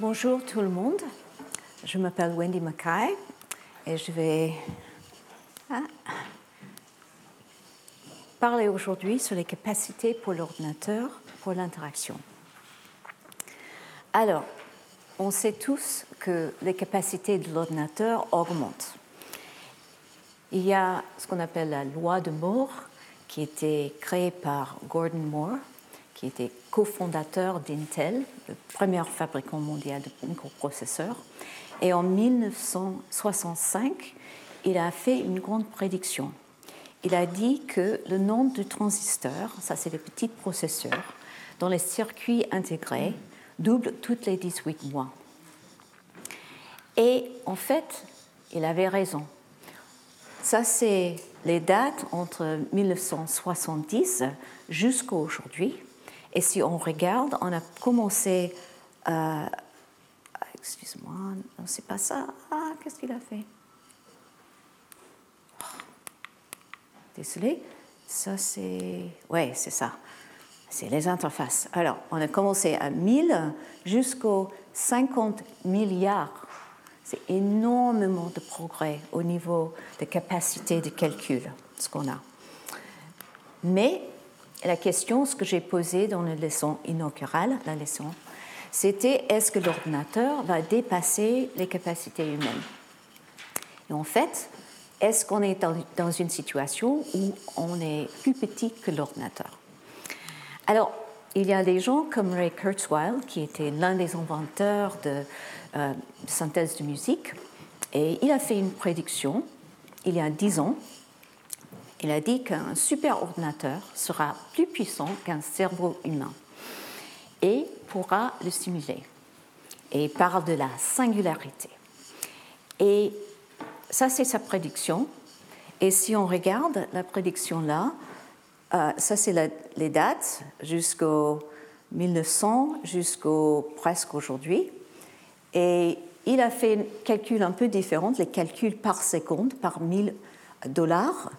Bonjour tout le monde. Je m'appelle Wendy Mackay et je vais ah, parler aujourd'hui sur les capacités pour l'ordinateur pour l'interaction. Alors, on sait tous que les capacités de l'ordinateur augmentent. Il y a ce qu'on appelle la loi de Moore, qui a été créée par Gordon Moore, qui était cofondateur d'Intel, le premier fabricant mondial de microprocesseurs. Et en 1965, il a fait une grande prédiction il a dit que le nombre de transistors, ça c'est les petits processeurs, dans les circuits intégrés, double toutes les 18 mois. Et en fait, il avait raison. Ça, c'est les dates entre 1970 jusqu'à aujourd'hui. Et si on regarde, on a commencé. Euh, Excuse-moi, non, c'est pas ça. Ah, qu'est-ce qu'il a fait? Désolé. Ça, c'est. Oui, c'est ça. C'est les interfaces. Alors, on a commencé à 1000 jusqu'aux 50 milliards. C'est énormément de progrès au niveau de capacité de calcul, ce qu'on a. Mais la question, ce que j'ai posé dans la leçon inaugurale, la leçon, c'était est-ce que l'ordinateur va dépasser les capacités humaines? En fait, est-ce qu'on est dans, une situation où on est plus petit que l'ordinateur? Alors, il y a des gens comme Ray Kurzweil, qui était l'un des inventeurs de euh, synthèse de musique, et il a fait une prédiction il y a dix ans. Il a dit qu'un superordinateur sera plus puissant qu'un cerveau humain et pourra le simuler. Et il parle de la singularité. Et ça, c'est sa prédiction. Et si on regarde la prédiction là, euh, ça, c'est les dates jusqu'au 1900, jusqu'au presque aujourd'hui. Et il a fait un calcul un peu différent, les calculs par seconde, par 1000 dollars,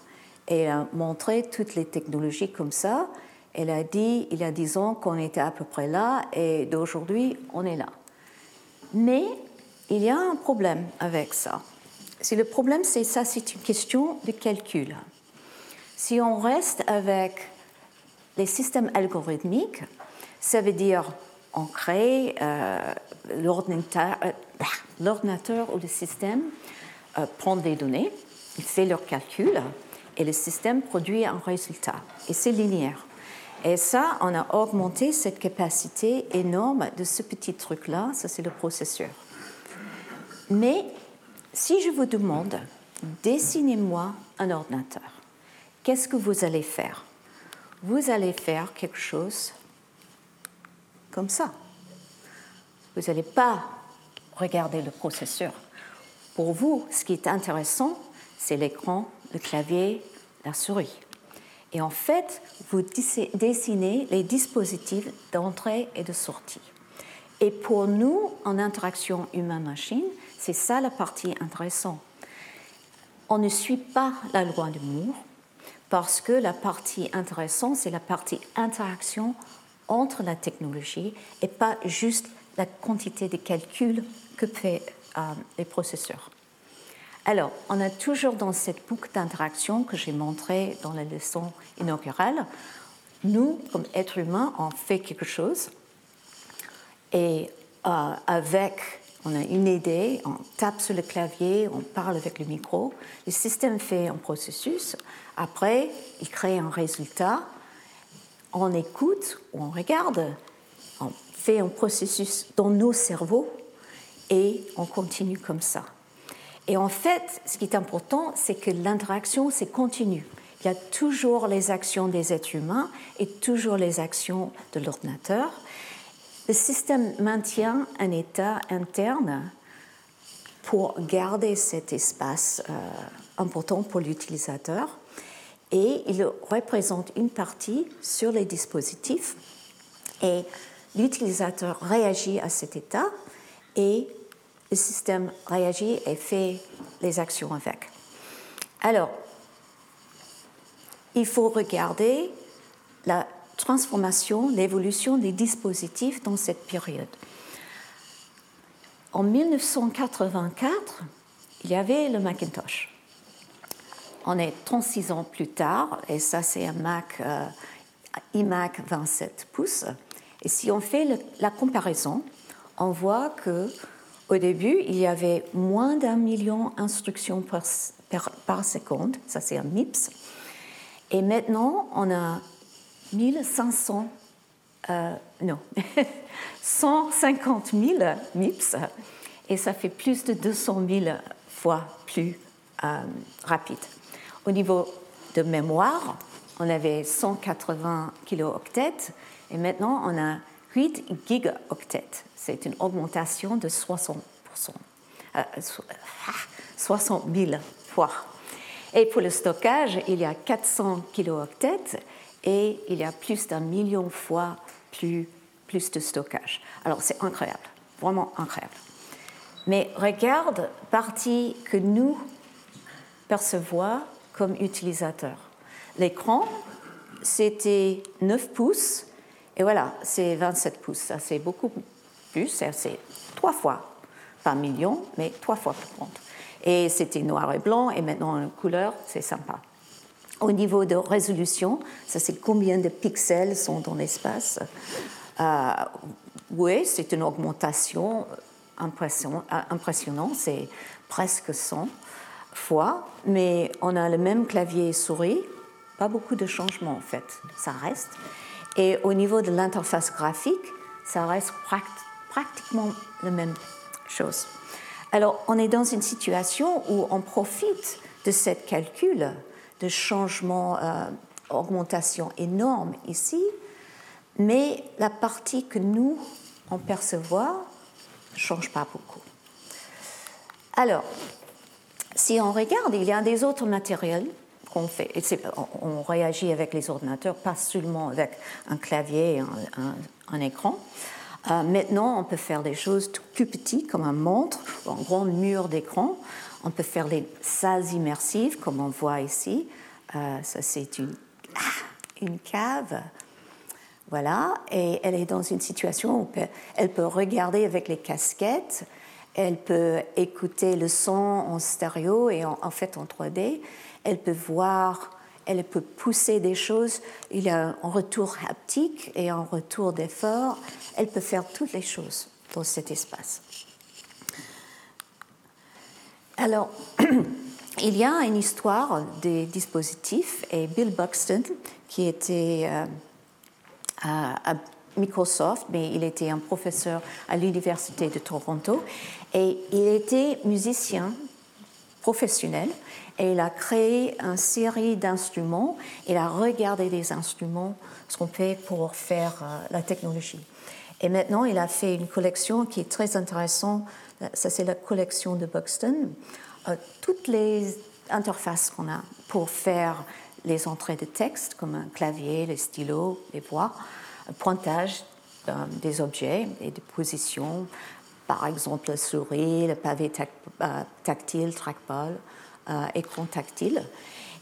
et a montré toutes les technologies comme ça. Elle a dit, il y a 10 ans, qu'on était à peu près là, et d'aujourd'hui, on est là. Mais il y a un problème avec ça. Si le problème, c'est ça, c'est une question de calcul. Si on reste avec les systèmes algorithmiques, ça veut dire on crée euh, l'ordinateur, euh, l'ordinateur ou le système euh, prend des données, il fait leur calcul et le système produit un résultat. Et c'est linéaire. Et ça, on a augmenté cette capacité énorme de ce petit truc-là, ça c'est le processeur. Mais si je vous demande, dessinez-moi un ordinateur, qu'est-ce que vous allez faire? Vous allez faire quelque chose comme ça. Vous n'allez pas regarder le processeur. Pour vous, ce qui est intéressant, c'est l'écran, le clavier, la souris. Et en fait, vous dessinez les dispositifs d'entrée et de sortie. Et pour nous, en interaction humain-machine, c'est ça la partie intéressante. On ne suit pas la loi de Moore parce que la partie intéressante, c'est la partie interaction entre la technologie et pas juste la quantité de calculs que fait euh, les processeurs. Alors, on a toujours dans cette boucle d'interaction que j'ai montrée dans la leçon inaugurale, nous, comme êtres humains, on fait quelque chose et euh, avec on a une idée, on tape sur le clavier, on parle avec le micro, le système fait un processus, après il crée un résultat, on écoute ou on regarde, on fait un processus dans nos cerveaux et on continue comme ça. Et en fait, ce qui est important, c'est que l'interaction, c'est continu. Il y a toujours les actions des êtres humains et toujours les actions de l'ordinateur. Le système maintient un état interne pour garder cet espace euh, important pour l'utilisateur et il représente une partie sur les dispositifs et l'utilisateur réagit à cet état et le système réagit et fait les actions avec. Alors, il faut regarder la transformation, l'évolution des dispositifs dans cette période. en 1984, il y avait le Macintosh. On est 36 ans plus tard, et ça c'est un Mac euh, iMac 27 pouces. Et si on fait la comparaison, on voit que au début, il y avait moins d'un million d'instructions par, seconde, ça c'est un MIPS, et maintenant on a 1500, euh, non, 150 000 MIPS, et ça fait plus de 200 000 fois plus euh, rapide. Au niveau de mémoire, on avait 180 kilooctets et maintenant on a 8 gigaoctets. C'est une augmentation de 60%, 60 000 fois. Et pour le stockage, il y a 400 kilooctets et il y a plus d'un million fois plus, plus de stockage. Alors c'est incroyable, vraiment incroyable. Mais regarde partie que nous percevons comme utilisateurs. L'écran, c'était 9 pouces, et voilà, c'est 27 pouces. Ça, c'est beaucoup c'est trois fois, pas million, mais trois fois plus grand. Et c'était noir et blanc, et maintenant en couleur, c'est sympa. Au niveau de résolution, ça c'est combien de pixels sont dans l'espace? Euh, oui, c'est une augmentation impressionnante, c'est presque 100 fois, mais on a le même clavier et souris, pas beaucoup de changements en fait, ça reste. Et au niveau de l'interface graphique, ça reste pratiquement la même chose. Alors, on est dans une situation où on profite de cette calcul de changement, euh, augmentation énorme ici, mais la partie que nous, on percevoir, ne change pas beaucoup. Alors, si on regarde, il y a des autres matériels qu'on fait. on, réagit avec les ordinateurs, pas seulement avec un clavier un, écran. Euh, maintenant, on peut faire des choses tout plus petites, comme un montre ou un grand mur d'écran. On peut faire les salles immersives, comme on voit ici. Euh, ça, c'est une, ah, une cave. Voilà, et elle est dans une situation où elle peut regarder avec les casquettes elle peut écouter le son en stéréo et en, fait en 3D, elle peut voir, elle peut pousser des choses, il y a un retour haptique et un retour d'effort, elle peut faire toutes les choses dans cet espace. Alors, il y a une histoire des dispositifs et Bill Buxton, qui était euh, à Microsoft, mais il était un professeur à l'Université de Toronto et il était musicien professionnel et il a créé une série d'instruments. Il a regardé des instruments, ce qu'on fait pour faire euh, la technologie. Et maintenant, il a fait une collection qui est très intéressante. Ça, c'est la collection de Buxton. Euh, toutes les interfaces qu'on a pour faire les entrées de texte, comme un clavier, les stylos, les voix, pointage euh, des objets et des positions, par exemple la souris, le pavé euh, tactile, trackball, écran tactile.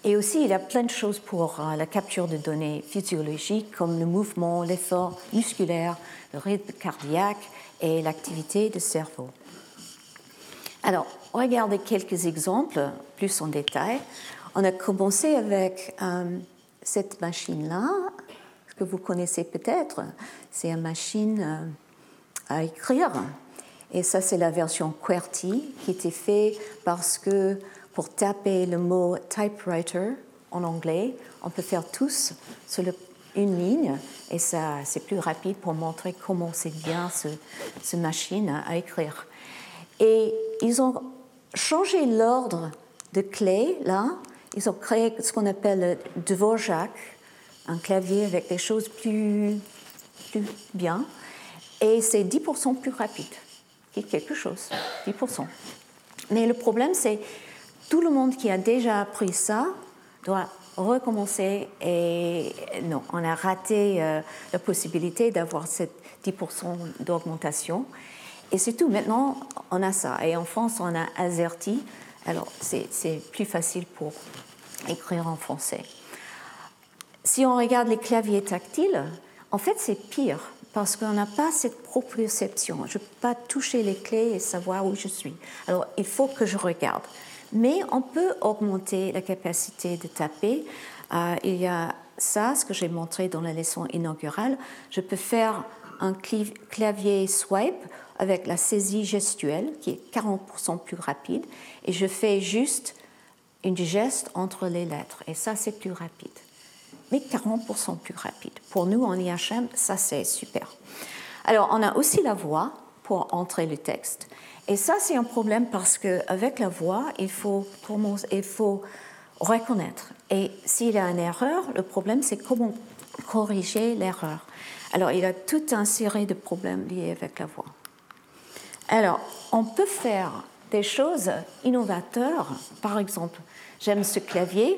Et aussi, il y a plein de choses pour la capture de données physiologiques comme le mouvement, l'effort musculaire, le rythme cardiaque et l'activité du cerveau. Alors, regardez quelques exemples plus en détail. On a commencé avec cette machine-là, que vous connaissez peut-être. C'est une machine euh, à écrire. Et ça, c'est la version QWERTY qui était faite parce que pour taper le mot typewriter en anglais, on peut faire tous sur une ligne et ça, c'est plus rapide pour montrer comment c'est bien ce, machine à écrire. Et ils ont changé l'ordre de clés là. Ils ont créé ce qu'on appelle le Dvorak, un clavier avec des choses plus, plus bien, et c'est 10% plus rapide. Quelque chose, 10%. Mais le problème, c'est tout le monde qui a déjà appris ça doit recommencer et non, on a raté euh, la possibilité d'avoir cette 10% d'augmentation. Et c'est tout. Maintenant, on a ça. Et en France, on a AZERTY. Alors, c'est plus facile pour écrire en français. Si on regarde les claviers tactiles, en fait, c'est pire parce qu'on n'a pas cette proprioception. Je ne peux pas toucher les clés et savoir où je suis. Alors, il faut que je regarde. Mais on peut augmenter la capacité de taper. Euh, il y a ça, ce que j'ai montré dans la leçon inaugurale. Je peux faire un clavier swipe avec la saisie gestuelle qui est 40% plus rapide et je fais juste une geste entre les lettres et ça c'est plus rapide. Mais 40% plus rapide. Pour nous en IHM, ça c'est super. Alors on a aussi la voix pour entrer le texte. Et ça c'est un problème parce qu'avec la voix, il faut, il faut reconnaître. Et s'il y a une erreur, le problème c'est comment corriger l'erreur. Alors il y a tout un série de problèmes liés avec la voix. Alors, on peut faire des choses innovateurs. Par exemple, j'aime ce clavier.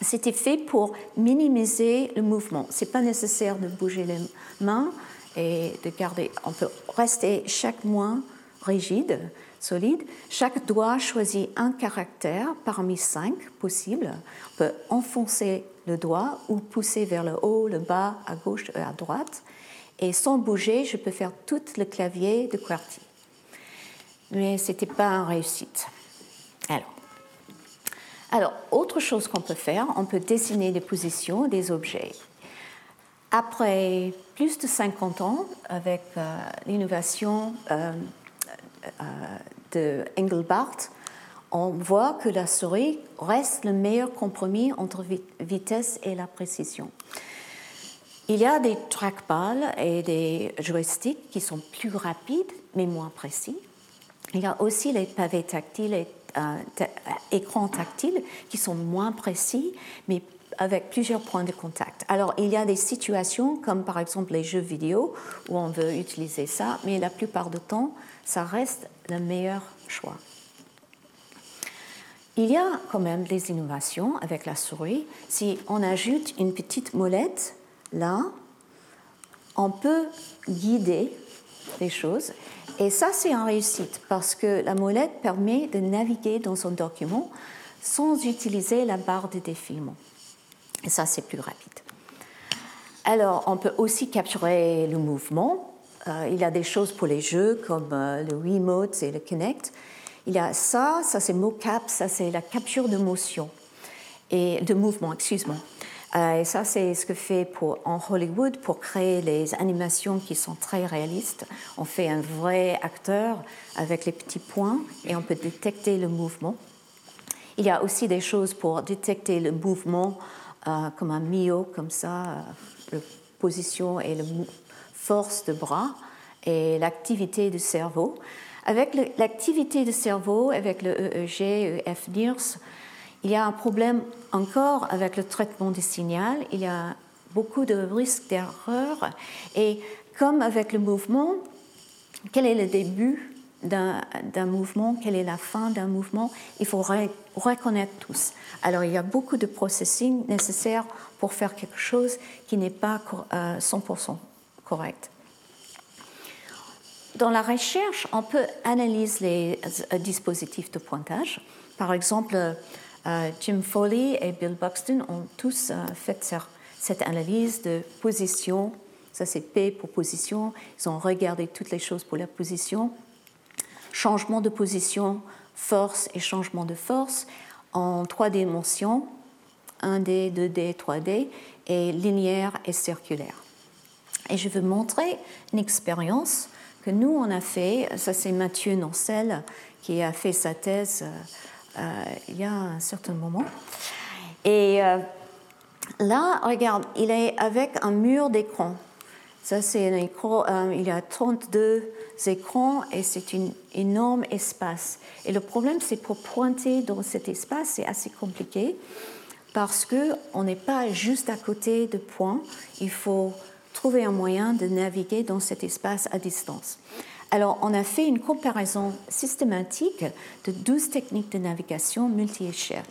C'était fait pour minimiser le mouvement. Ce n'est pas nécessaire de bouger les mains et de garder. On peut rester chaque main rigide, solide. Chaque doigt choisit un caractère parmi cinq possibles. On peut enfoncer le doigt ou pousser vers le haut, le bas, à gauche et à droite. Et sans bouger, je peux faire tout le clavier de QWERTY mais ce n'était pas une réussite. Alors, autre chose qu'on peut faire, on peut dessiner des positions des objets. Après plus de 50 ans, avec euh, l'innovation euh, de Engelbart, on voit que la souris reste le meilleur compromis entre vitesse et la précision. Il y a des trackballs et des joysticks qui sont plus rapides mais moins précis. Il y a aussi les pavés tactiles et euh, euh, écrans tactiles qui sont moins précis, mais avec plusieurs points de contact. Alors, il y a des situations comme par exemple les jeux vidéo où on veut utiliser ça, mais la plupart du temps, ça reste le meilleur choix. Il y a quand même des innovations avec la souris. Si on ajoute une petite molette là, on peut guider les choses et ça, c'est une réussite parce que la molette permet de naviguer dans son document sans utiliser la barre de défilement. Et ça, c'est plus rapide. Alors, on peut aussi capturer le mouvement. Euh, il y a des choses pour les jeux comme euh, le Wiimote et le Kinect. Il y a ça, ça c'est mocap, ça c'est la capture de motion et de mouvement, excuse-moi. Euh, et ça, c'est ce que fait en Hollywood pour créer les animations qui sont très réalistes. On fait un vrai acteur avec les petits points et on peut détecter le mouvement. Il y a aussi des choses pour détecter le mouvement comme un mio, comme ça, euh, la position et la force de bras et l'activité du cerveau. Avec l'activité du cerveau, avec le EEG, EF-NIRS, il y a un problème encore avec le traitement du signal. Il y a beaucoup de risques d'erreur. Et comme avec le mouvement, quel est le début d'un mouvement, quelle est la fin d'un mouvement, il faut reconnaître tous. Alors il y a beaucoup de processing nécessaires pour faire quelque chose qui n'est pas 100% euh, correct. Dans la recherche, on peut analyser les euh, dispositifs de pointage. Par exemple, euh, Jim Foley et Bill Buxton ont tous fait cette analyse de position. Ça, c'est P pour position. Ils ont regardé toutes les choses pour la position. Changement de position, force et changement de force en trois dimensions 1D, 2D, 3D et linéaire et circulaire. Et je veux montrer une expérience que nous, on a fait. Ça, c'est Mathieu Nancel qui a fait sa thèse euh, euh, il y a un certain moment. Et euh, là, regarde, il est avec un mur d'écran. Ça, c'est un écran, euh, il y a 32 écrans et c'est un énorme espace. Et le problème, c'est pour pointer dans cet espace, c'est assez compliqué parce qu'on n'est pas juste à côté de points. Il faut trouver un moyen de naviguer dans cet espace à distance. Alors, on a fait une comparaison systématique de 12 techniques de navigation multi-échelle.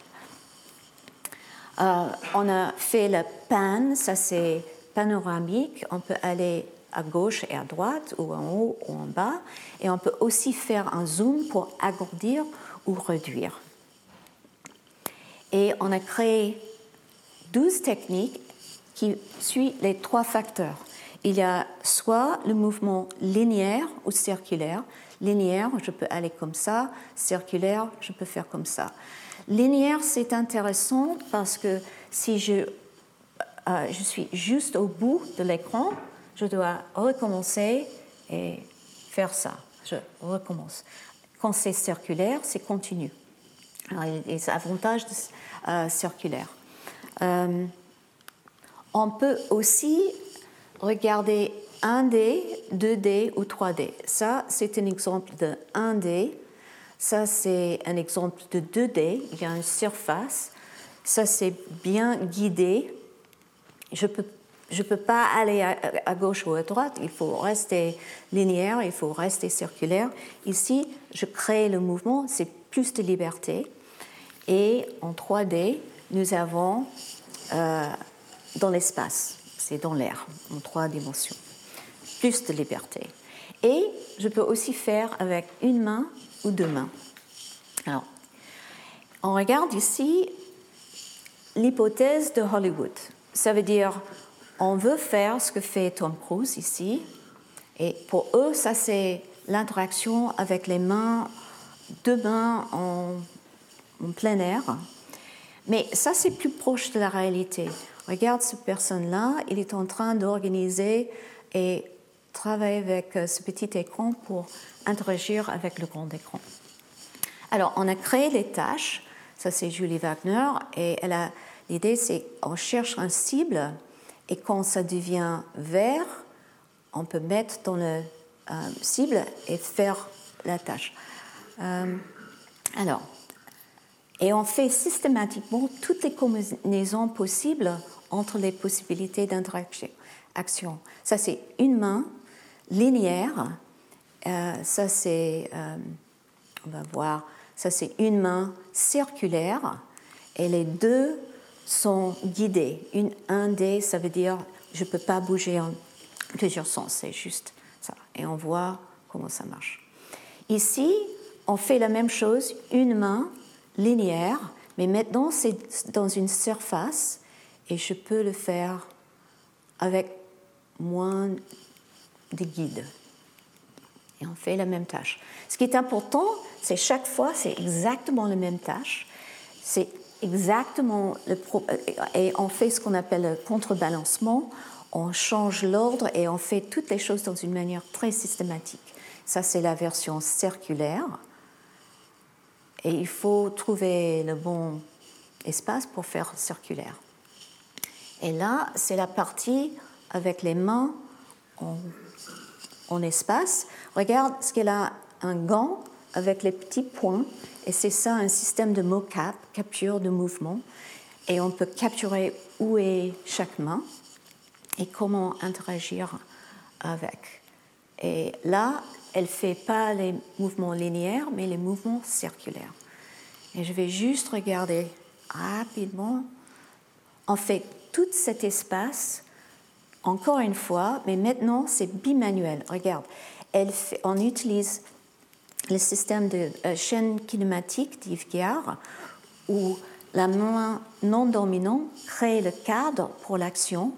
Euh, on a fait le pan, ça c'est panoramique, on peut aller à gauche et à droite, ou en haut ou en bas, et on peut aussi faire un zoom pour agrandir ou réduire. Et on a créé 12 techniques qui suivent les trois facteurs. il y a soit le mouvement linéaire ou circulaire. Linéaire, je peux aller comme ça. Circulaire, je peux faire comme ça. Linéaire, c'est intéressant parce que si je, euh, je suis juste au bout de l'écran, je dois recommencer et faire ça. Je recommence. Quand c'est circulaire, c'est continu. Alors, il y a des avantages euh, circulaires. Euh, on peut aussi regarder 1D, 2D ou 3D. Ça, c'est un exemple de 1D. Ça, c'est un exemple de 2D. Il y a une surface. Ça, c'est bien guidé. Je peux je ne peux pas aller à, gauche ou à droite, il faut rester linéaire, il faut rester circulaire. Ici, je crée le mouvement, c'est plus de liberté. Et en 3D, nous avons euh, dans l'espace, c'est dans l'air, en trois dimensions, plus de liberté. Et je peux aussi faire avec une main ou deux mains. Alors, on regarde ici l'hypothèse de Hollywood. Ça veut dire on veut faire ce que fait Tom Cruise ici. Et pour eux, ça c'est l'interaction avec les mains, deux mains en, plein air. Mais ça c'est plus proche de la réalité. Regarde cette personne-là, il est en train d'organiser et travailler avec euh, ce petit écran pour interagir avec le grand écran. Alors, on a créé les tâches. Ça, c'est Julie Wagner. Et l'idée, c'est qu'on cherche un cible et quand ça devient vert, on peut mettre dans le euh, cible et faire la tâche. Euh, alors, et on fait systématiquement toutes les combinaisons possibles entre les possibilités d'interaction. Ça, c'est une main linéaire. Euh, ça, c'est, on va voir, ça, c'est une main circulaire. Et les deux sont guidés. Une, un dé, ça veut dire je ne peux pas bouger en plusieurs sens, c'est juste ça. Et on voit comment ça marche. Ici, on fait la même chose, une main linéaire, mais maintenant c'est dans une surface et je peux le faire avec moins de guides. Et on fait la même tâche. Ce qui est important, c'est chaque fois, c'est exactement la même tâche. C'est exactement euh, et on fait ce qu'on appelle le contrebalancement. On change l'ordre et on fait toutes les choses dans une manière très systématique. Ça, c'est la version circulaire. Et il faut trouver le bon espace pour faire circulaire. Et là, c'est la partie avec les mains en, en espace. Regarde ce qu'elle a un gant avec les petits points et c'est ça un système de mocap, capture de mouvement. Et on peut capturer où est chaque main et comment interagir avec. Et là, elle ne fait pas les mouvements linéaires, mais les mouvements circulaires. Et je vais juste regarder rapidement. On fait tout cet espace, encore une fois, mais maintenant c'est bimanuel. Regarde, elle fait, on utilise le système de euh, chaîne kinématique d'Yves où la main non dominante crée le cadre pour l'action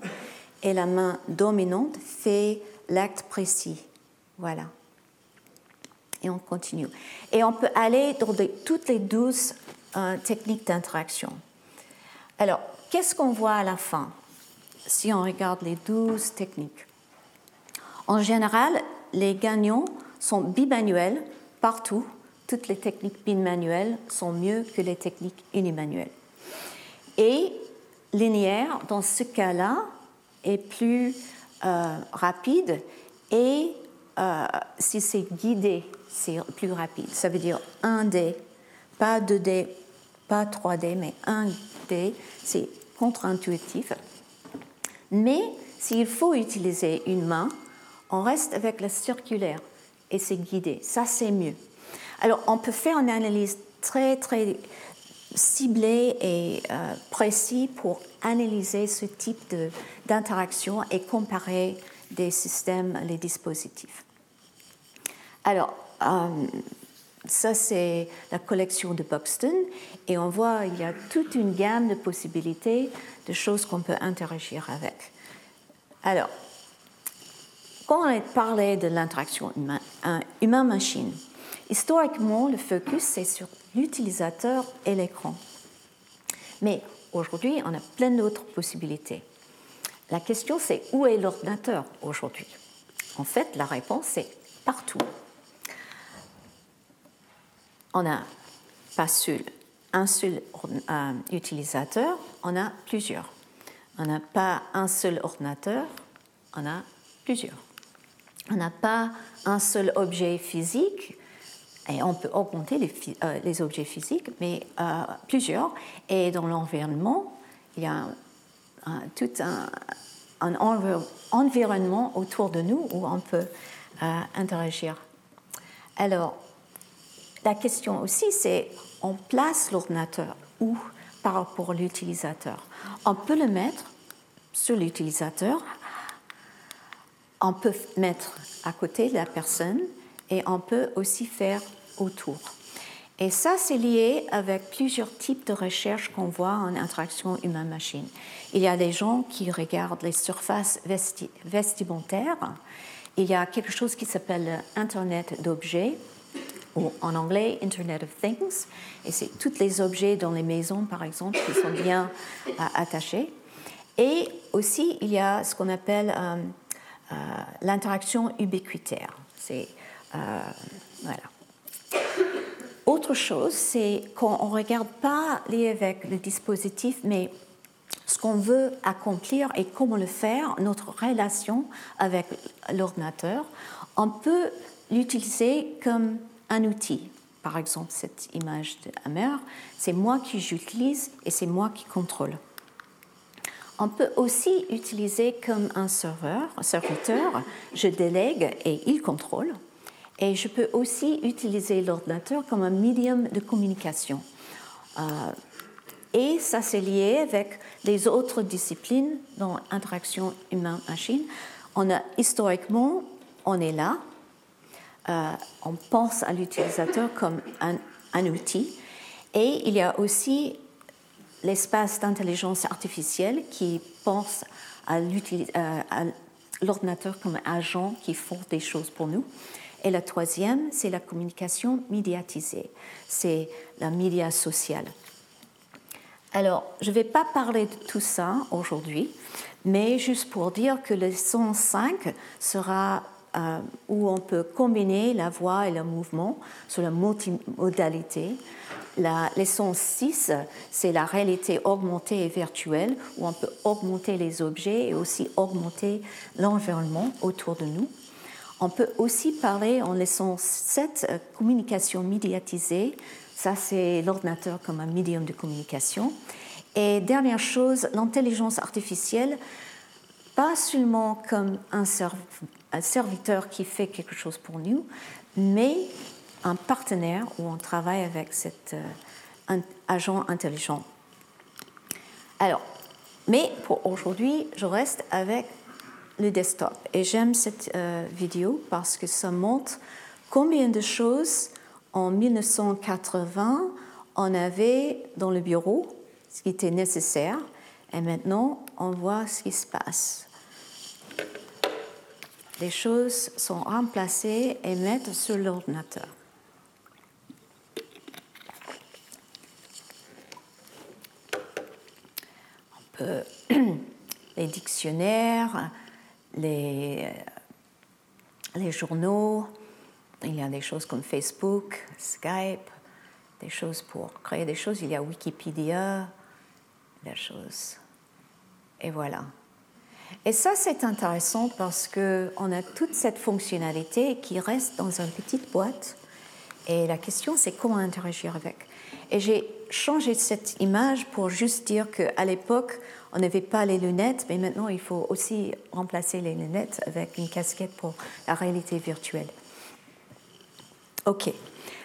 et la main dominante fait l'acte précis. Voilà. Et on continue. Et on peut aller dans toutes les douze euh, techniques d'interaction. Alors, qu'est-ce qu'on voit à la fin si on regarde les douze techniques? En général, les gagnants sont bimanuels partout, toutes les techniques bimanuelles sont mieux que les techniques unimanuelles. Et linéaire, dans ce cas-là, est plus euh, rapide et euh, si c'est guidé, c'est plus rapide. Ça veut dire 1D, pas 2D, pas 3D, mais 1D, c'est contre-intuitif. Mais s'il faut utiliser une main, on reste avec la circulaire et c'est guidé. Ça, c'est mieux. Alors, on peut faire une analyse très, très ciblée et euh, précise pour analyser ce type d'interaction et comparer des systèmes, les dispositifs. Alors, euh, ça, c'est la collection de Buxton et on voit il y a toute une gamme de possibilités de choses qu'on peut interagir avec. Alors, quand on parlait de l'interaction humain-machine, historiquement, le focus c'est sur l'utilisateur et l'écran. Mais aujourd'hui, on a plein d'autres possibilités. La question c'est où est l'ordinateur aujourd'hui? En fait, la réponse c'est partout. On n'a pas seul, un seul euh, utilisateur, on a plusieurs. On n'a pas un seul ordinateur, on a plusieurs. On n'a pas un seul objet physique, et on peut augmenter les, euh, objets physiques, mais euh, plusieurs. Et dans l'environnement, il y a tout un, environnement autour de nous où on peut euh, interagir. Alors, la question aussi, c'est on place l'ordinateur où par rapport à l'utilisateur? On peut le mettre sur l'utilisateur, on peut mettre à côté de la personne et on peut aussi faire autour. Et ça, c'est lié avec plusieurs types de recherches qu'on voit en interaction humain-machine. Il y a des gens qui regardent les surfaces vestimentaires. Il y a quelque chose qui s'appelle Internet d'objets, ou en anglais Internet of Things. Et c'est tous les objets dans les maisons, par exemple, qui sont bien euh, attachés. Et aussi, il y a ce qu'on appelle euh, euh, l'interaction ubiquitaire. C'est euh, voilà. Autre chose, c'est qu'on ne regarde pas lié avec le dispositif, mais ce qu'on veut accomplir et comment le faire, notre relation avec l'ordinateur, on peut l'utiliser comme un outil. Par exemple, cette image de Hammer, c'est moi qui j'utilise et c'est moi qui contrôle. On peut aussi utiliser comme un serveur, un serviteur, je délègue et il contrôle. Et je peux aussi utiliser l'ordinateur comme un médium de communication. Euh, et ça, c'est lié avec les autres disciplines dans l'interaction humain-machine. On a historiquement, on est là, euh, on pense à l'utilisateur comme un, outil. Et il y a aussi l'espace d'intelligence artificielle qui pense à l'ordinateur comme agent qui font des choses pour nous. Et la troisième, c'est la communication médiatisée, c'est la média sociale. Alors, je ne vais pas parler de tout ça aujourd'hui, mais juste pour dire que le son 5 sera euh, où on peut combiner la voix et le mouvement sur la multimodalité. La leçon 6, c'est la réalité augmentée et virtuelle, où on peut augmenter les objets et aussi augmenter l'environnement autour de nous. On peut aussi parler en leçon 7, euh, communication médiatisée. Ça, c'est l'ordinateur comme un médium de communication. Et dernière chose, l'intelligence artificielle, pas seulement comme un, un serviteur qui fait quelque chose pour nous, mais un partenaire où on travaille avec cet euh, agent intelligent. Alors, mais pour aujourd'hui, je reste avec le desktop. Et j'aime cette euh, vidéo parce que ça montre combien de choses en 1980 on avait dans le bureau, ce qui était nécessaire, et maintenant on voit ce qui se passe les choses sont remplacées et mises sur l'ordinateur. Peut les dictionnaires, les, les journaux, il y a des choses comme Facebook, Skype, des choses pour créer des choses, il y a Wikipédia, des choses. Et voilà. Et ça, c'est intéressant parce qu'on a toute cette fonctionnalité qui reste dans une petite boîte. Et la question, c'est comment interagir avec. Et j'ai changé cette image pour juste dire qu'à l'époque, on n'avait pas les lunettes, mais maintenant, il faut aussi remplacer les lunettes avec une casquette pour la réalité virtuelle. OK.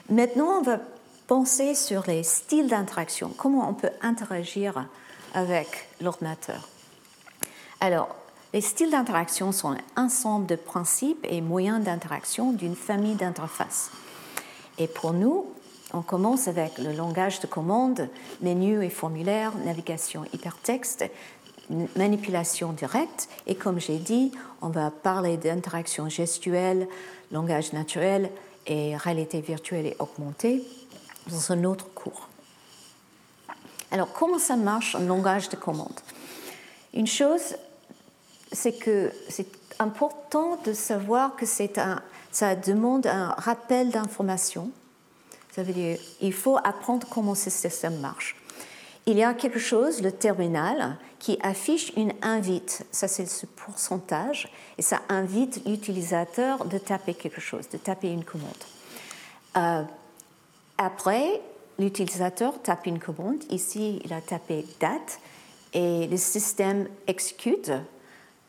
Maintenant, on va penser sur les styles d'interaction. Comment on peut interagir avec l'ordinateur? Alors, les styles d'interaction sont un ensemble de principes et moyens d'interaction d'une famille d'interfaces. Et pour nous, on commence avec le langage de commande, menu et formulaire, navigation hypertexte, manipulation directe. Et comme j'ai dit, on va parler d'interaction gestuelle, langage naturel et réalité virtuelle et augmentée dans un autre cours. Alors, comment ça marche un langage de commande? Une chose, c'est que c'est important de savoir que ça demande un rappel d'information. Ça veut dire il faut apprendre comment ce système marche. Il y a quelque chose, le terminal, qui affiche une invite. Ça, c'est ce pourcentage. Et ça invite l'utilisateur de taper quelque chose, de taper une commande. Euh, après, l'utilisateur tape une commande. Ici, il a tapé date et le système exécute,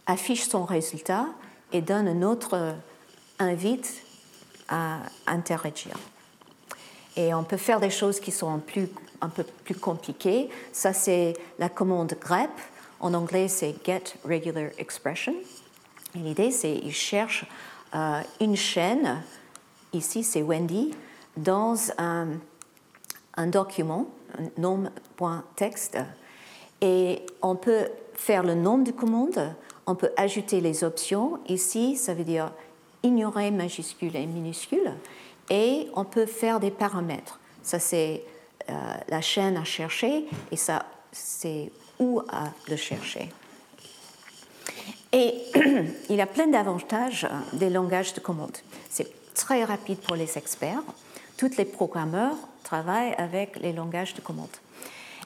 affiche son résultat et donne un autre invite à interagir. Et on peut faire des choses qui sont plus, un peu plus compliquées. Ça, c'est la commande grep. En anglais, c'est get regular expression. Et l'idée, c'est qu'il cherche euh, une chaîne, ici c'est Wendy, dans un, un document, un nom.txt, et on peut faire le nom de commande, on peut ajouter les options. Ici, ça veut dire ignorer majuscule et minuscule, et on peut faire des paramètres. Ça, c'est euh, la chaîne à chercher, et ça, c'est où à le chercher. Et il y a plein d'avantages des langages de commande. C'est très rapide pour les experts. Tous les programmeurs travaillent avec les langages de commande.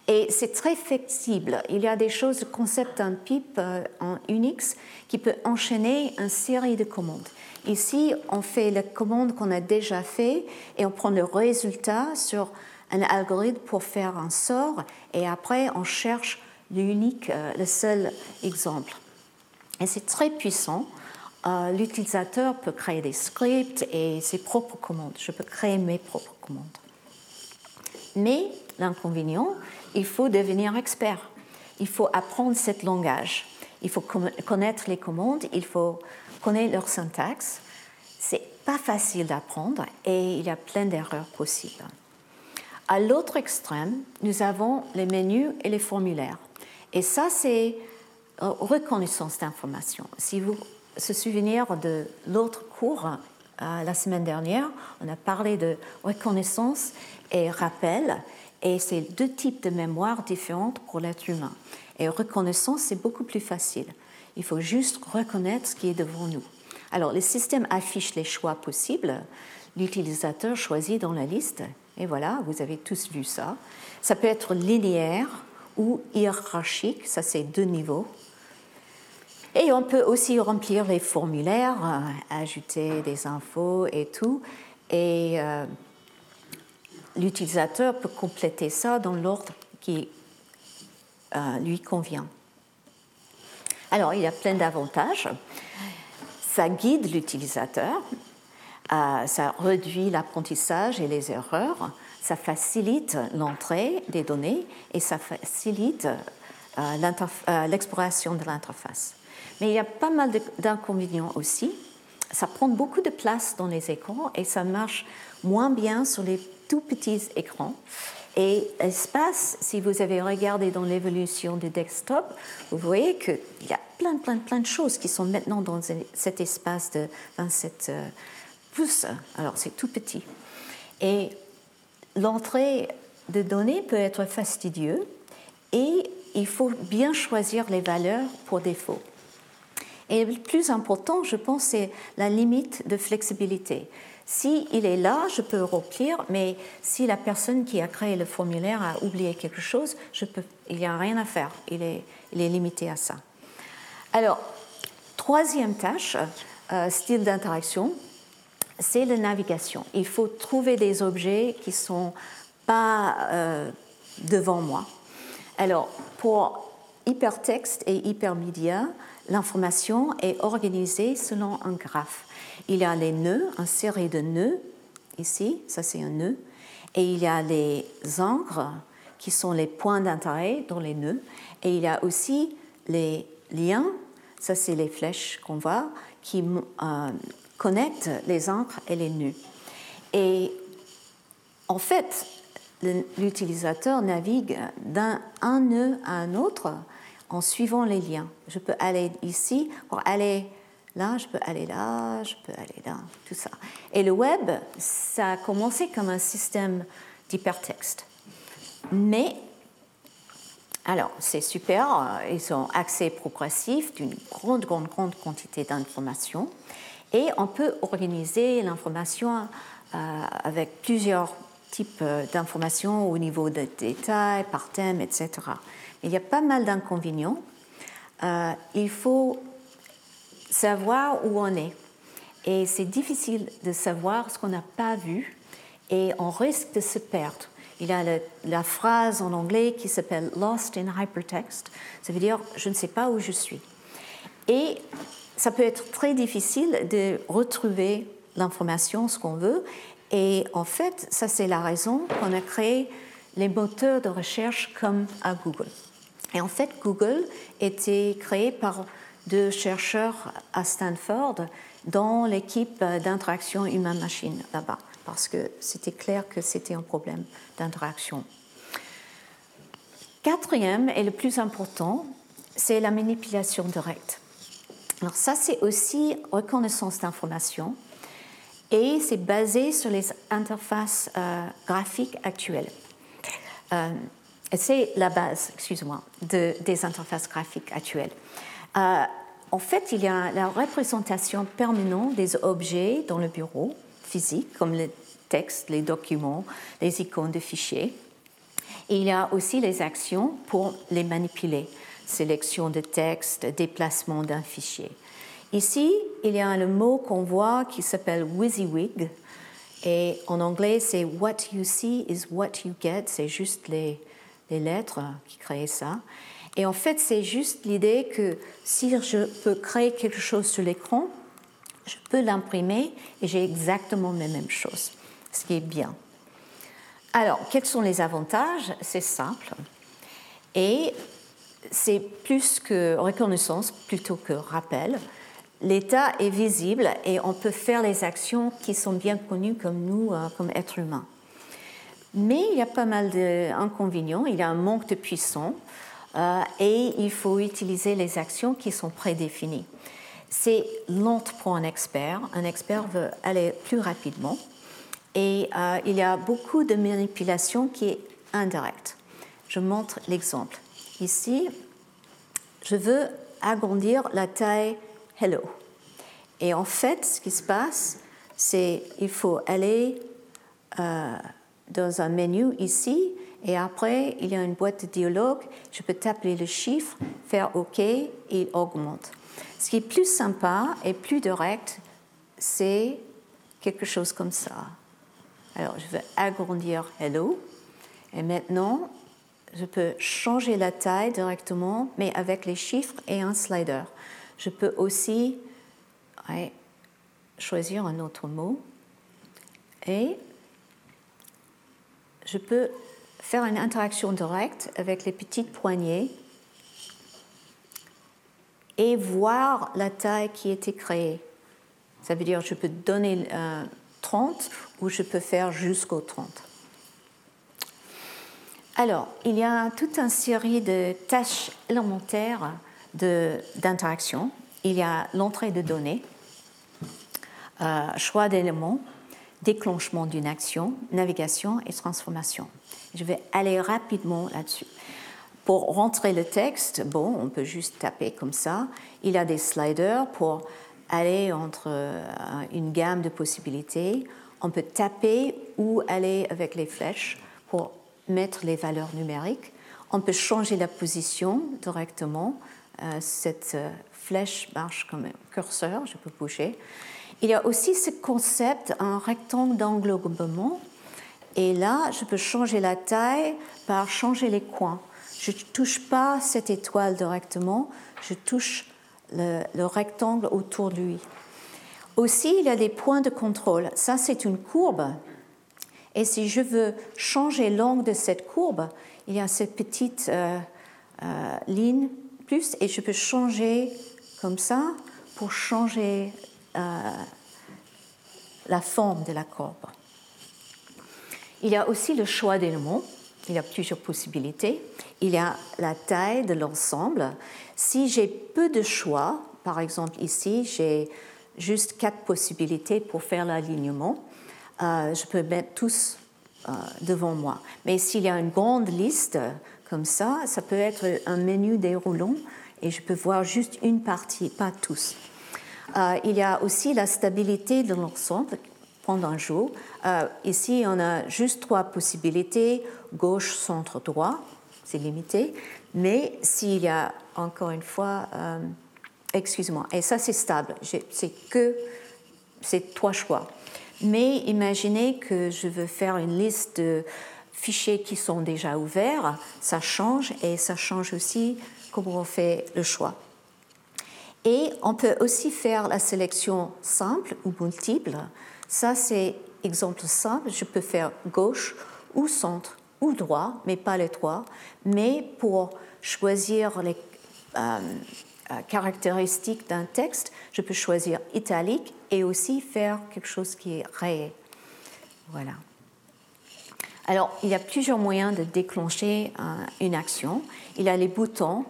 Et c'est très flexible. Il y a des choses, le concept d'un PIP euh, en Unix qui peut enchaîner une série de commandes. Ici, on fait la commande qu'on a déjà fait et on prend le résultat sur un algorithme pour faire un sort et après on cherche l'unique, euh, le seul exemple. Et c'est très puissant. Euh, l'utilisateur peut créer des scripts et ses propres commandes. Je peux créer mes propres commandes. Mais l'inconvénient, il faut devenir expert. Il faut apprendre ce langage. Il faut connaître les commandes, il faut connaître leur syntaxe. C'est pas facile d'apprendre et il y a plein d'erreurs possibles. À l'autre extrême, nous avons les menus et les formulaires. Et ça, c'est euh, reconnaissance d'information. Si vous se souvenez de l'autre cours euh, la semaine dernière, on a parlé de reconnaissance et rappel, et c'est deux types de mémoire différentes pour l'être humain. Et reconnaissance, c'est beaucoup plus facile. Il faut juste reconnaître ce qui est devant nous. Alors, le système affiche les choix possibles. L'utilisateur choisit dans la liste. Et voilà, vous avez tous vu ça. Ça peut être linéaire ou hiérarchique. Ça, c'est deux niveaux. Et on peut aussi remplir les formulaires, euh, ajouter des infos et tout. Et euh, l'utilisateur peut compléter ça dans l'ordre qui euh, lui convient. Alors, il y a plein d'avantages. Ça guide l'utilisateur, euh, ça réduit l'apprentissage et les erreurs, ça facilite l'entrée des données et ça facilite euh, l'exploration de l'interface. Mais il y a pas mal d'inconvénients aussi. Ça prend beaucoup de place dans les écrans et ça marche moins bien sur les tout petits écrans. Et l'espace, si vous avez regardé dans l'évolution du desktop, vous voyez qu'il y a plein, plein, plein de choses qui sont maintenant dans cet espace de 27 euh, pouces. Alors, c'est tout petit. Et l'entrée de données peut être fastidieux et il faut bien choisir les valeurs pour défaut. Et le plus important, je pense, c'est la limite de flexibilité. Si il est là, je peux remplir, mais si la personne qui a créé le formulaire a oublié quelque chose, il n'y a rien à faire. Il est, il est limité à ça. Alors, troisième tâche, euh, style d'interaction, c'est la navigation. Il faut trouver des objets qui ne sont pas euh, devant moi. Alors, pour hypertexte et hypermédia, l'information est organisée selon un graphe. Il y a les nœuds, une série de nœuds, ici, ça c'est un nœud, et il y a les encres qui sont les points d'intérêt dans les nœuds, et il y a aussi les liens, ça c'est les flèches qu'on voit, qui euh, connectent les encres et les nœuds. Et en fait, l'utilisateur navigue d'un nœud à un autre en suivant les liens. Je peux aller ici pour aller là, je peux aller là, je peux aller là, tout ça. Et le web, ça a commencé comme un système d'hypertexte. Mais, alors, c'est super, euh, ils ont accès progressif d'une grande, grande, grande quantité d'informations. Et on peut organiser l'information euh, avec plusieurs types euh, d'informations au niveau de détails, par thème, etc. Il y a pas mal d'inconvénients. il faut savoir où on est. Et c'est difficile de savoir ce qu'on n'a pas vu et on risque de se perdre. Il y a la phrase en anglais qui s'appelle Lost in Hypertext. Ça veut dire je ne sais pas où je suis. Et ça peut être très difficile de retrouver l'information, ce qu'on veut. Et en fait, ça c'est la raison qu'on a créé les moteurs de recherche comme à Google. Et en fait, Google était créé par deux chercheurs à Stanford dans l'équipe d'interaction humain-machine là-bas, parce que c'était clair que c'était un problème d'interaction. Quatrième et le plus important, c'est la manipulation directe. Alors ça, c'est aussi reconnaissance d'information et c'est basé sur les interfaces euh, graphiques actuelles. Euh, c'est la base, excuse-moi, de, des interfaces graphiques actuelles. Euh, en fait, il y a la représentation permanente des objets dans le bureau physique, comme les textes, les documents, les icônes de fichiers. Et il y a aussi les actions pour les manipuler, sélection de texte, déplacement d'un fichier. Ici, il y a le mot qu'on voit qui s'appelle WYSIWYG, et en anglais, c'est What you see is what you get, c'est juste les, les lettres qui créent ça. Et en fait, c'est juste l'idée que si je peux créer quelque chose sur l'écran, je peux l'imprimer et j'ai exactement les mêmes choses, ce qui est bien. Alors, quels sont les avantages? C'est simple. Et c'est plus que reconnaissance plutôt que rappel. L'état est visible et on peut faire les actions qui sont bien connues comme nous, euh, comme êtres humains. Mais il y a pas mal d'inconvénients. Il y a un manque de puissance et il faut utiliser les actions qui sont prédéfinies. C'est lent pour un expert. Un expert veut aller plus rapidement. Et euh, il y a beaucoup de manipulation qui est indirecte. Je montre l'exemple. Ici, je veux agrandir la taille Hello. Et en fait, ce qui se passe, c'est qu'il faut aller euh, dans un menu ici et après, il y a une boîte de dialogue. Je peux taper le chiffre, faire OK et il augmente. Ce qui est plus sympa et plus direct, c'est quelque chose comme ça. Alors, je vais agrandir Hello. Et maintenant, je peux changer la taille directement, mais avec les chiffres et un slider. Je peux aussi choisir un autre mot. Et je peux faire une interaction directe avec les petites poignées et voir la taille qui été créée. Ça veut dire je peux donner 30 euh, ou je peux faire jusqu'au 30. Alors, il y a toute une série de tâches élémentaires d'interaction. Il y a l'entrée de données, euh, choix d'éléments, déclenchement d'une action, navigation et transformation. Je vais aller rapidement là-dessus. Pour rentrer le texte, bon, on peut juste taper comme ça. Il a des sliders pour aller entre euh, une gamme de possibilités. On peut taper ou aller avec les flèches pour mettre les valeurs numériques. On peut changer la position directement. Euh, cette euh, flèche marche comme un curseur, je peux bouger. Il y a aussi ce concept, un rectangle d'englobement et là, je peux changer la taille par changer les coins. Je ne touche pas cette étoile directement, je touche le, rectangle autour de lui. Aussi, il y a des points de contrôle. Ça, c'est une courbe. Et si je veux changer l'angle de cette courbe, il y a cette petite euh, euh, ligne plus et je peux changer comme ça pour changer euh, la forme de la courbe. Il y a aussi le choix d'éléments. il y a plusieurs possibilités. Il y a la taille de l'ensemble. Si j'ai peu de choix, par exemple ici, j'ai juste quatre possibilités pour faire l'alignement, euh, je peux mettre tous euh, devant moi. Mais s'il y a une grande liste comme ça, ça peut être un menu déroulant et je peux voir juste une partie, pas tous. Euh, il y a aussi la stabilité de l'ensemble pendant un jour. Euh, ici, on a juste trois possibilités, gauche, centre, droit, c'est limité. Mais s'il y a, encore une fois, euh, excuse-moi, et ça c'est stable, c'est que c'est trois choix. Mais imaginez que je veux faire une liste de fichiers qui sont déjà ouverts, ça change et ça change aussi comment on fait le choix. Et on peut aussi faire la sélection simple ou multiple. Ça, c'est exemple simple. Je peux faire gauche ou centre ou droit, mais pas les trois. Mais pour choisir les euh, euh, caractéristiques d'un texte, je peux choisir italique et aussi faire quelque chose qui est rayé. Voilà. Alors, il y a plusieurs moyens de déclencher euh, une action. Il y a les boutons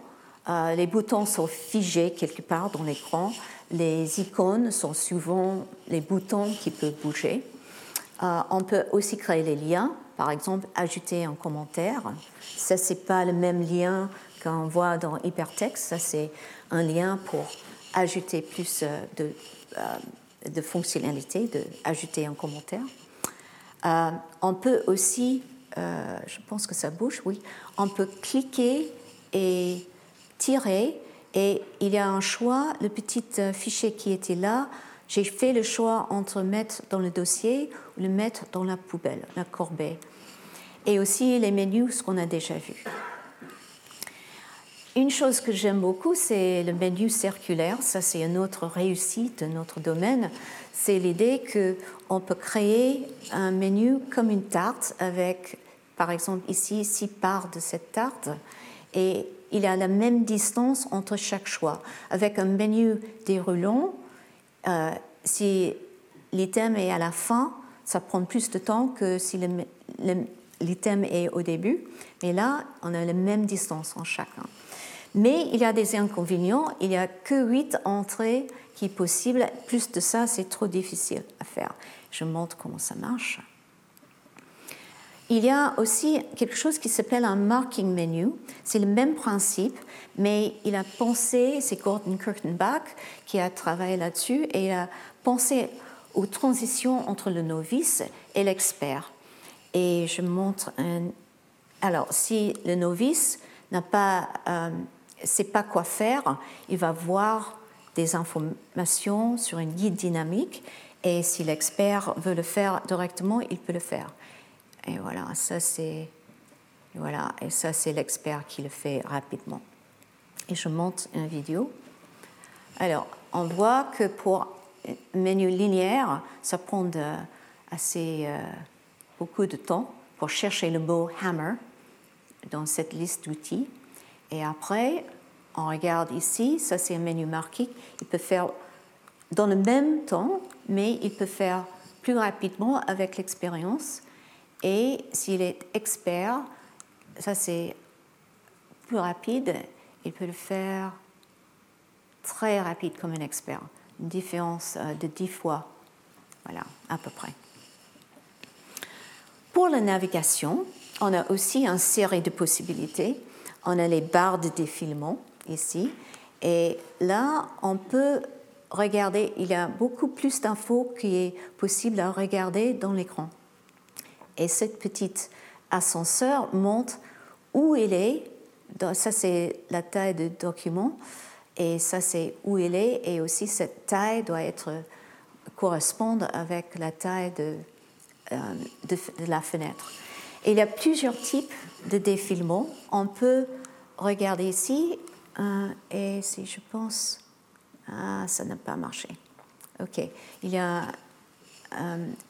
les boutons sont figés quelque part dans l'écran. Les icônes sont souvent les boutons qui peuvent bouger. Euh, on peut aussi créer les liens, par exemple ajouter un commentaire. Ça, c'est pas le même lien qu'on voit dans hypertexte. Ça, c'est un lien pour ajouter plus euh, de, de fonctionnalités, de ajouter un commentaire. on peut aussi, je pense que ça bouge, oui, on peut cliquer et tirer et il y a un choix, le petit euh, fichier qui était là, j'ai fait le choix entre mettre dans le dossier ou le mettre dans la poubelle, la corbeille. Et aussi les menus, ce qu'on a déjà vu. Une chose que j'aime beaucoup, c'est le menu circulaire. Ça, c'est une autre réussite de notre domaine. C'est l'idée qu'on peut créer un menu comme une tarte avec, par exemple, ici, six parts de cette tarte. Et il y a la même distance entre chaque choix. Avec un menu déroulant, euh, si l'item est à la fin, ça prend plus de temps que si l'item est au début. Mais là, on a la même distance en chacun. Mais il y a des inconvénients. Il n'y a que 8 entrées qui sont possibles. Plus de ça, c'est trop difficile à faire. Je montre comment ça marche. Il y a aussi quelque chose qui s'appelle un marking menu. C'est le même principe, mais il a pensé, c'est Gordon Kurtenbach qui a travaillé là-dessus, et il a pensé aux transitions entre le novice et l'expert. Et je montre un. Alors, si le novice n'a pas, euh, sait pas quoi faire, il va voir des informations sur une guide dynamique, et si l'expert veut le faire directement, il peut le faire. Et voilà, ça c'est voilà, et ça c'est l'expert qui le fait rapidement. Et je monte une vidéo. Alors, on voit que pour menu linéaire, ça prend assez euh, beaucoup de temps pour chercher le mot hammer dans cette liste d'outils. Et après, on regarde ici, ça c'est un menu marqué. Il peut faire dans le même temps, mais il peut faire plus rapidement avec l'expérience. Et s'il est expert, ça c'est plus rapide, il peut le faire très rapide comme un expert. Une différence euh, de 10 fois. Voilà, à peu près. Pour la navigation, on a aussi une série de possibilités. On a les barres de défilement ici. Et là, on peut regarder, il y a beaucoup plus d'infos qui est possible à regarder dans l'écran. Et cette petite ascenseur montre où il est. Ça, c'est la taille du document. Et ça, c'est où il est. Et aussi, cette taille doit être correspondre avec la taille de, euh, la fenêtre. Il y a plusieurs types de défilements. On peut regarder ici. et si je pense. Ah, ça n'a pas marché. OK. Il y a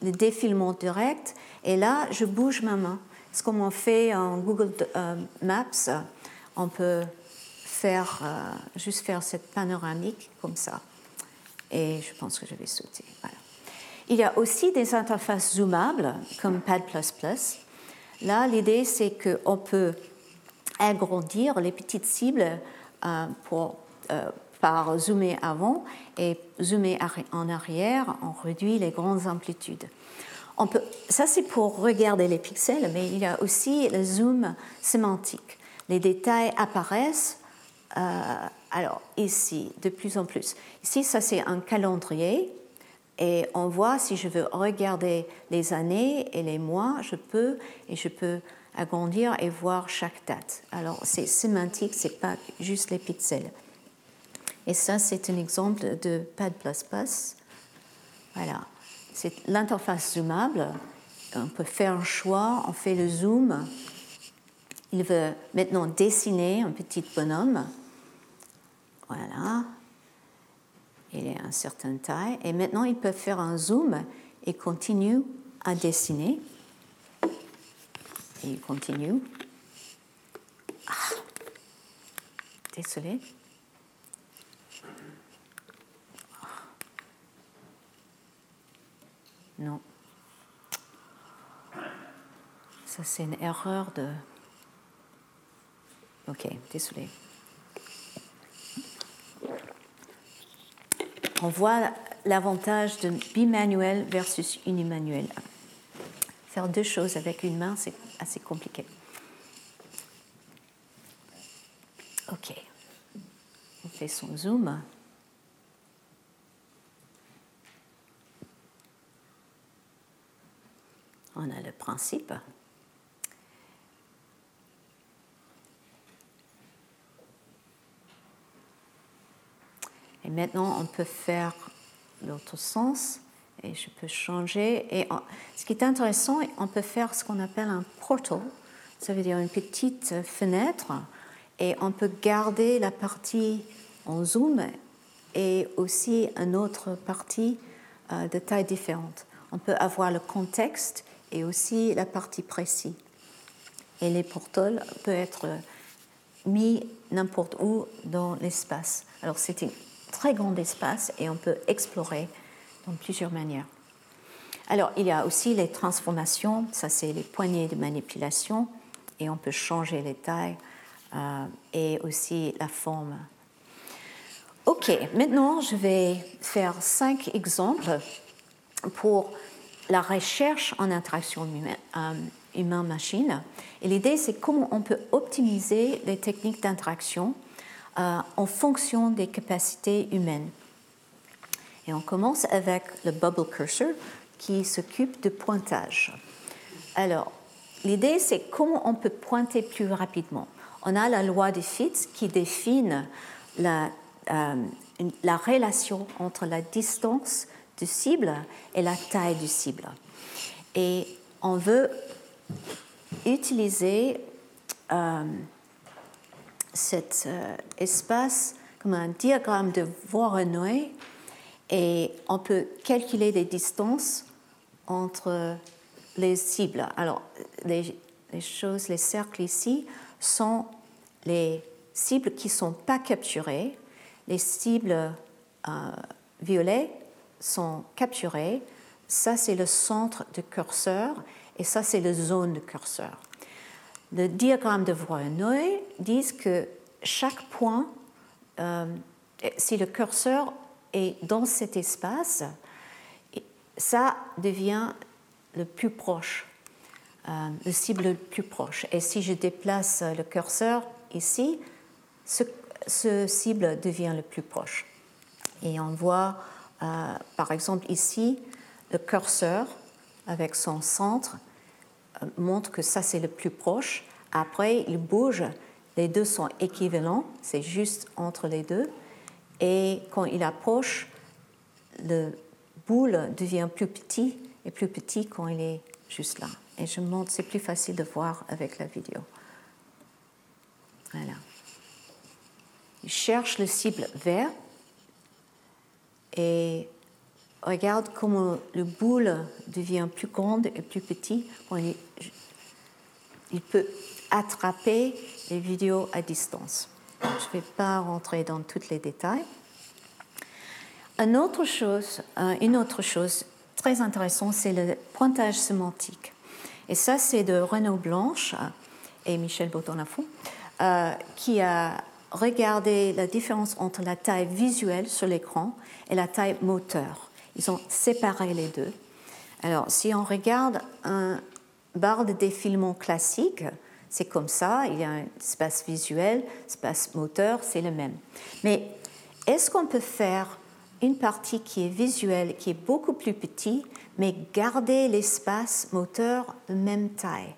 le défilement direct. Et là, je bouge ma main. Ce qu'on fait en Google euh, Maps, on peut faire, euh, juste faire cette panoramique comme ça. Et je pense que je vais sauter. Il y a aussi des interfaces zoomables comme Pad++. Là, l'idée, c'est qu'on peut agrandir les petites cibles euh, pour, euh, par zoomer avant et zoomer en arrière, on réduit les grandes amplitudes. On peut, ça, c'est pour regarder les pixels, mais il y a aussi le zoom sémantique. Les détails apparaissent, euh, alors ici, de plus en plus. Ici, ça, c'est un calendrier. Et on voit, si je veux regarder les années et les mois, je peux, et je peux agrandir et voir chaque date. Alors, c'est sémantique, c'est pas juste les pixels. Et ça, c'est un exemple de Pad++. Voilà. C'est l'interface zoomable. On peut faire un choix, on fait le zoom. Il veut maintenant dessiner un petit bonhomme. Voilà. Il est à une certaine taille. Et maintenant, il peut faire un zoom et continue à dessiner. Et il continue. Ah. Désolé. Non. Ça, c'est une erreur de. Ok, désolé. On voit l'avantage de bimanuel versus unimanuel. Faire deux choses avec une main, c'est assez compliqué. Ok. On fait son zoom. On a le Et maintenant, on peut faire l'autre sens et je peux changer. Et ce qui est intéressant, on peut faire ce qu'on appelle un portal, ça veut dire une petite fenêtre, et on peut garder la partie en zoom et aussi une autre partie euh, de taille différente. On peut avoir le contexte et aussi la partie précise. Et les portals peuvent être mis n'importe où dans l'espace. Alors c'est un très grand espace et on peut explorer dans plusieurs manières. Alors il y a aussi les transformations, ça c'est les poignées de manipulation et on peut changer les tailles euh, et aussi la forme. Ok, maintenant je vais faire cinq exemples pour la recherche en interaction euh, humain-machine. Et l'idée, c'est comment on peut optimiser les techniques d'interaction euh, en fonction des capacités humaines. Et on commence avec le bubble cursor qui s'occupe de pointage. Alors, l'idée, c'est comment on peut pointer plus rapidement. On a la loi de Fitts qui définit euh, la relation entre la distance du cible et la taille du cible. Et on veut utiliser euh, cet euh, espace comme un diagramme de Voronoi et on peut calculer les distances entre les cibles. Alors, les, choses, les cercles ici sont les cibles qui ne sont pas capturées. Les cibles euh, sont capturées. Ça, c'est le centre du curseur et ça, c'est la zone de curseur. Le diagramme de Voronoi dit que chaque point, euh, si le curseur est dans cet espace, ça devient le plus proche, euh, le cible le plus proche. Et si je déplace le curseur ici, ce, cible devient le plus proche. Et on voit par exemple, ici, le curseur avec son centre euh, montre que ça c'est le plus proche. Après, il bouge, les deux sont équivalents, c'est juste entre les deux. Et quand il approche, le boule devient plus petit et plus petit quand il est juste là. Et je montre, c'est plus facile de voir avec la vidéo. Voilà. Il cherche le cible vert et regarde comment le boule devient plus grande et plus petit. Il, peut attraper les vidéos à distance. Je ne vais pas rentrer dans tous les détails. Une autre chose, une autre chose très intéressante, c'est le pointage sémantique. Et ça, c'est de Renaud Blanche et Michel Bauton-Lafont, euh, qui a regardé la différence entre la taille visuelle sur l'écran et la taille moteur. Ils ont séparé les deux. Alors, si on regarde un barre de défilement classique, c'est comme ça, il y a un espace visuel, espace moteur, c'est le même. Mais est-ce qu'on peut faire une partie qui est visuelle, qui est beaucoup plus petite, mais garder l'espace moteur de même taille?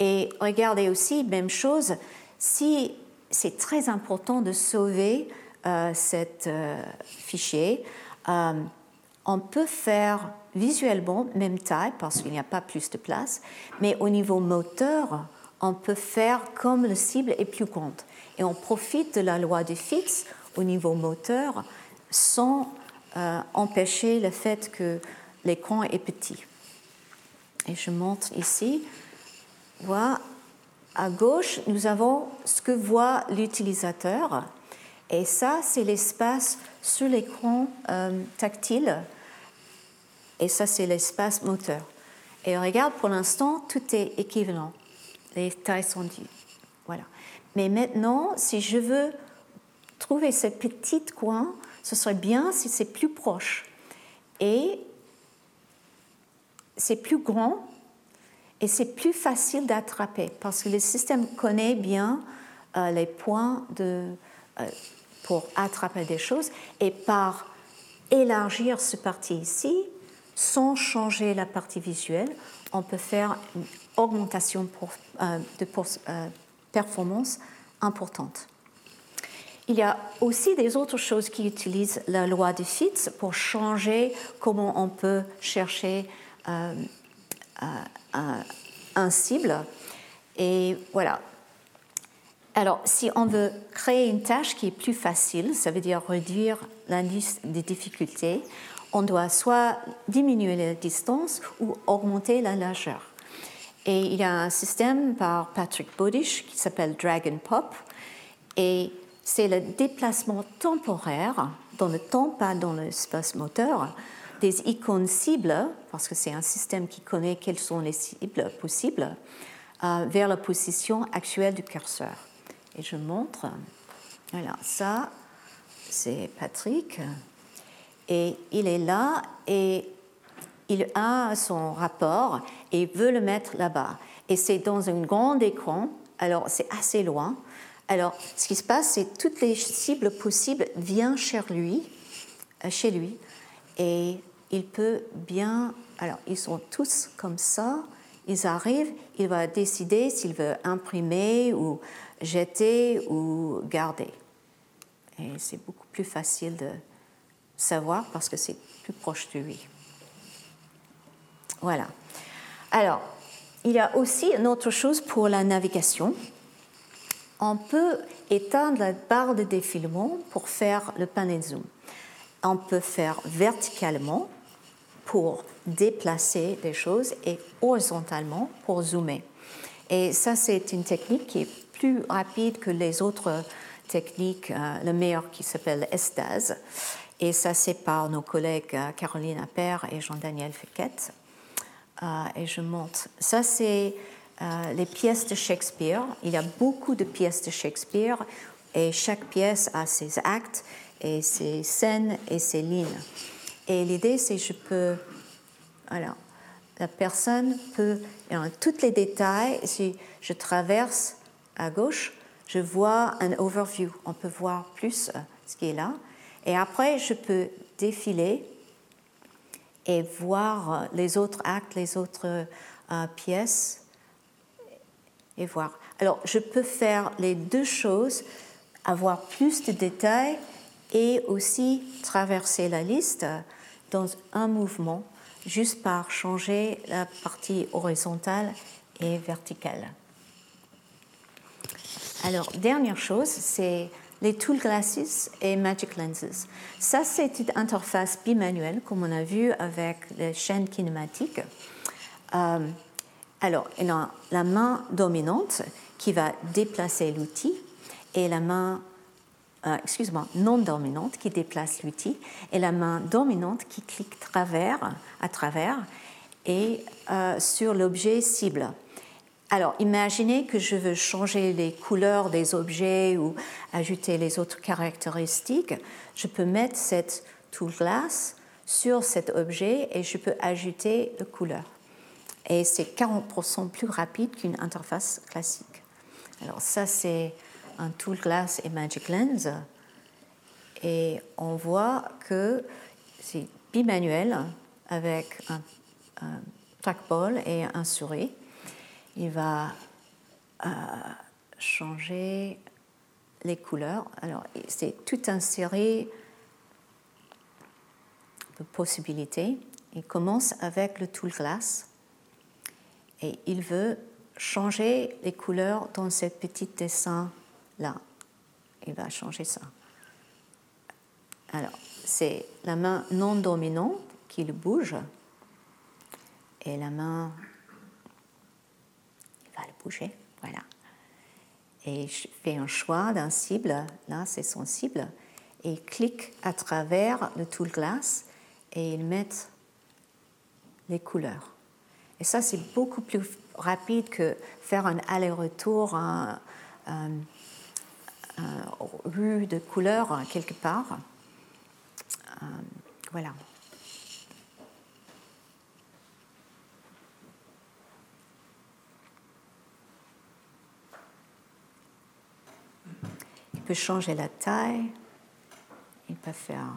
Et regardez aussi, même chose, si c'est très important de sauver euh, cet euh, fichier, euh, on peut faire visuellement même taille parce qu'il n'y a pas plus de place, mais au niveau moteur, on peut faire comme la cible est plus grande. Et on profite de la loi de Fitts au niveau moteur sans euh, empêcher le fait que l'écran est petit. Et je montre ici. Voilà. À gauche, nous avons ce que voit l'utilisateur. Et ça, c'est l'espace sur l'écran euh, tactile. Et ça, c'est l'espace moteur. Et regarde, pour l'instant, tout est équivalent. Les tailles sont dues. Voilà. Mais maintenant, si je veux trouver ce petit coin, ce serait bien si c'est plus proche. Et c'est plus grand et c'est plus facile d'attraper parce que le système connaît bien euh, les points de, euh, pour attraper des choses et par élargir ce parti ici, sans changer la partie visuelle, on peut faire une augmentation euh, de performance importante. Il y a aussi des autres choses qui utilisent la loi de Fitts pour changer comment on peut chercher un cible. Et voilà. Alors, si on veut créer une tâche qui est plus facile, ça veut dire réduire l'indice de difficulté, on doit soit diminuer la distance ou augmenter la largeur. Et il y a un système par Patrick Bodish qui s'appelle Dragon Pop. Et c'est le déplacement temporaire dans le temps, pas dans l'espace moteur, des icônes cibles, parce que c'est un système qui connaît quelles sont les cibles possibles, euh, vers la position actuelle du curseur. Et je montre. Voilà, ça, c'est Patrick. Et il est là et il a son rapport et veut le mettre là-bas. Et c'est dans un grand écran, alors c'est assez loin. Alors, ce qui se passe, c'est que toutes les cibles possibles viennent chez lui, euh, chez lui, et il peut bien. Alors, ils sont tous comme ça. Ils arrivent, il va décider s'il veut imprimer ou jeter ou garder. Et c'est beaucoup plus facile de savoir parce que c'est plus proche de lui. Voilà. Alors, il y a aussi une autre chose pour la navigation on peut éteindre la barre de défilement pour faire le pan and zoom. On peut faire verticalement pour déplacer des choses et horizontalement pour zoomer. Et ça, c'est une technique qui est plus rapide que les autres techniques, euh, le meilleur qui s'appelle ESTAS. Et ça, c'est par nos collègues euh, Caroline Appert et Jean-Daniel Fekete. Euh, et je montre. Ça, c'est les pièces de Shakespeare. Il y a beaucoup de pièces de Shakespeare et chaque pièce a ses actes et ses scènes et ses lignes. Et l'idée, c'est je peux. Alors, la personne peut. Dans tous les détails, si je traverse à gauche, je vois un overview. On peut voir plus euh, ce qui est là. Et après, je peux défiler et voir euh, les autres actes, les autres pièces et voir. Alors, je peux faire les deux choses, avoir plus de détails et aussi traverser la liste dans un mouvement, juste par changer la partie horizontale et verticale. Alors, dernière chose, c'est les Tool Glasses et Magic Lenses. Ça, c'est une interface bimanuelle, comme on a vu avec les chaînes kinématiques. Euh, alors, il a la main dominante qui va déplacer l'outil et la main, euh, excuse-moi, non dominante qui déplace l'outil et la main dominante qui clique travers, à travers et sur l'objet cible. Alors, imaginez que je veux changer les couleurs des objets ou ajouter les autres caractéristiques. Je peux mettre cette tool glass sur cet objet et je peux ajouter la couleur. Et c'est 40% plus rapide qu'une interface classique. Alors ça, c'est un tool glass et Magic Lens. Et on voit que c'est bimanuel avec un, trackball et un souris. Il va euh, changer les couleurs. Alors, c'est toute une série de possibilités. Il commence avec le tool glass et il veut changer les couleurs dans ce petit dessin là. Il va changer ça. Alors, c'est la main non dominante qui le bouge et la main il va le bouger, voilà. Et je fais un choix d'un cible, là c'est son cible, et il clique à travers le tool glass et il met les couleurs. Et ça, c'est beaucoup plus rapide que faire un aller-retour, rue de couleurs quelque part. Euh, voilà. Il peut changer la taille, il peut faire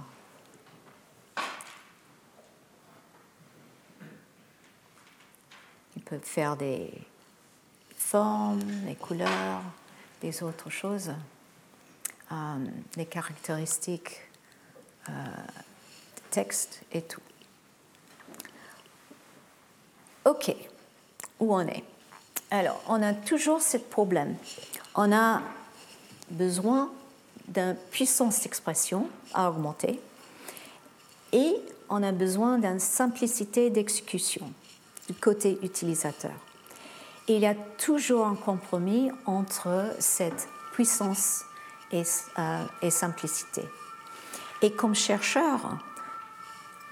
peut faire des formes, des couleurs, des autres choses, euh, des caractéristiques, euh, texte et tout. Ok, où on est? Alors, on a toujours ce problème. On a besoin d'une puissance d'expression à augmenter et on a besoin d'une simplicité d'exécution du côté utilisateur. il y a toujours un compromis entre cette puissance et, euh, et simplicité. Et comme chercheur,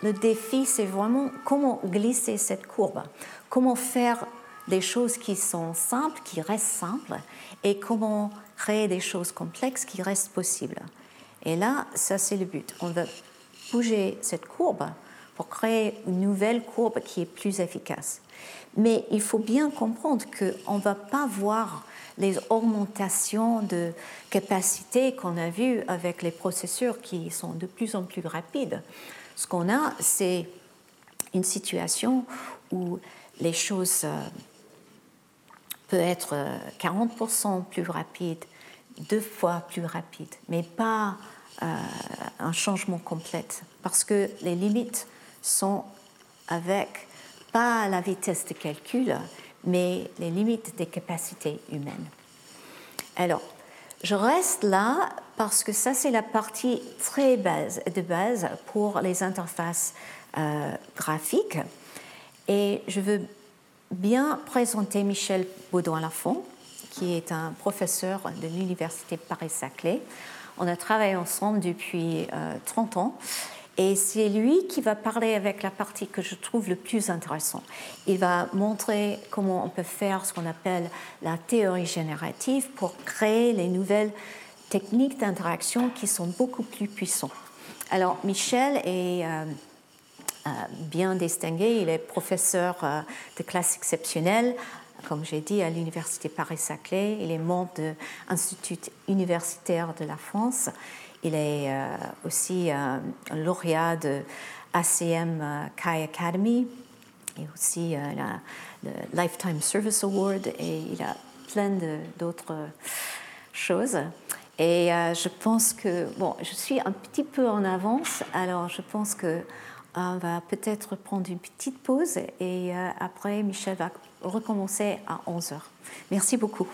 le défi, c'est vraiment comment glisser cette courbe, comment faire des choses qui sont simples, qui restent simples, et comment créer des choses complexes qui restent possibles. Et là, ça c'est le but. On va bouger cette courbe pour créer une nouvelle courbe qui est plus efficace. Mais il faut bien comprendre qu'on ne va pas voir les augmentations de capacité qu'on a vues avec les processeurs qui sont de plus en plus rapides. Ce qu'on a, c'est une situation où les choses euh, peuvent être 40% plus rapides, deux fois plus rapides, mais pas euh, un changement complet, parce que les limites sont avec pas la vitesse de calcul, mais les limites des capacités humaines. Alors, je reste là parce que ça, c'est la partie très base, de base pour les interfaces euh, graphiques. Et je veux bien présenter Michel Baudouin-Lafont, qui est un professeur de l'Université Paris-Saclay. On a travaillé ensemble depuis 30 euh, ans et c'est lui qui va parler avec la partie que je trouve le plus intéressante. Il va montrer comment on peut faire ce qu'on appelle la théorie générative pour créer les nouvelles techniques d'interaction qui sont beaucoup plus puissantes. Alors, Michel est euh, euh, bien distingué. Il est professeur euh, de classe exceptionnelle, comme j'ai dit, à l'Université Paris-Saclay. Il est membre de l'Institut universitaire de la France. Il est euh, aussi euh, lauréat de ACM euh, Kai Academy et aussi le Lifetime Service Award et il a plein d'autres choses. Et je pense que, bon, je suis un petit peu en avance, alors je pense que on va peut-être prendre une petite pause et après Michel va recommencer à 11h. Merci beaucoup.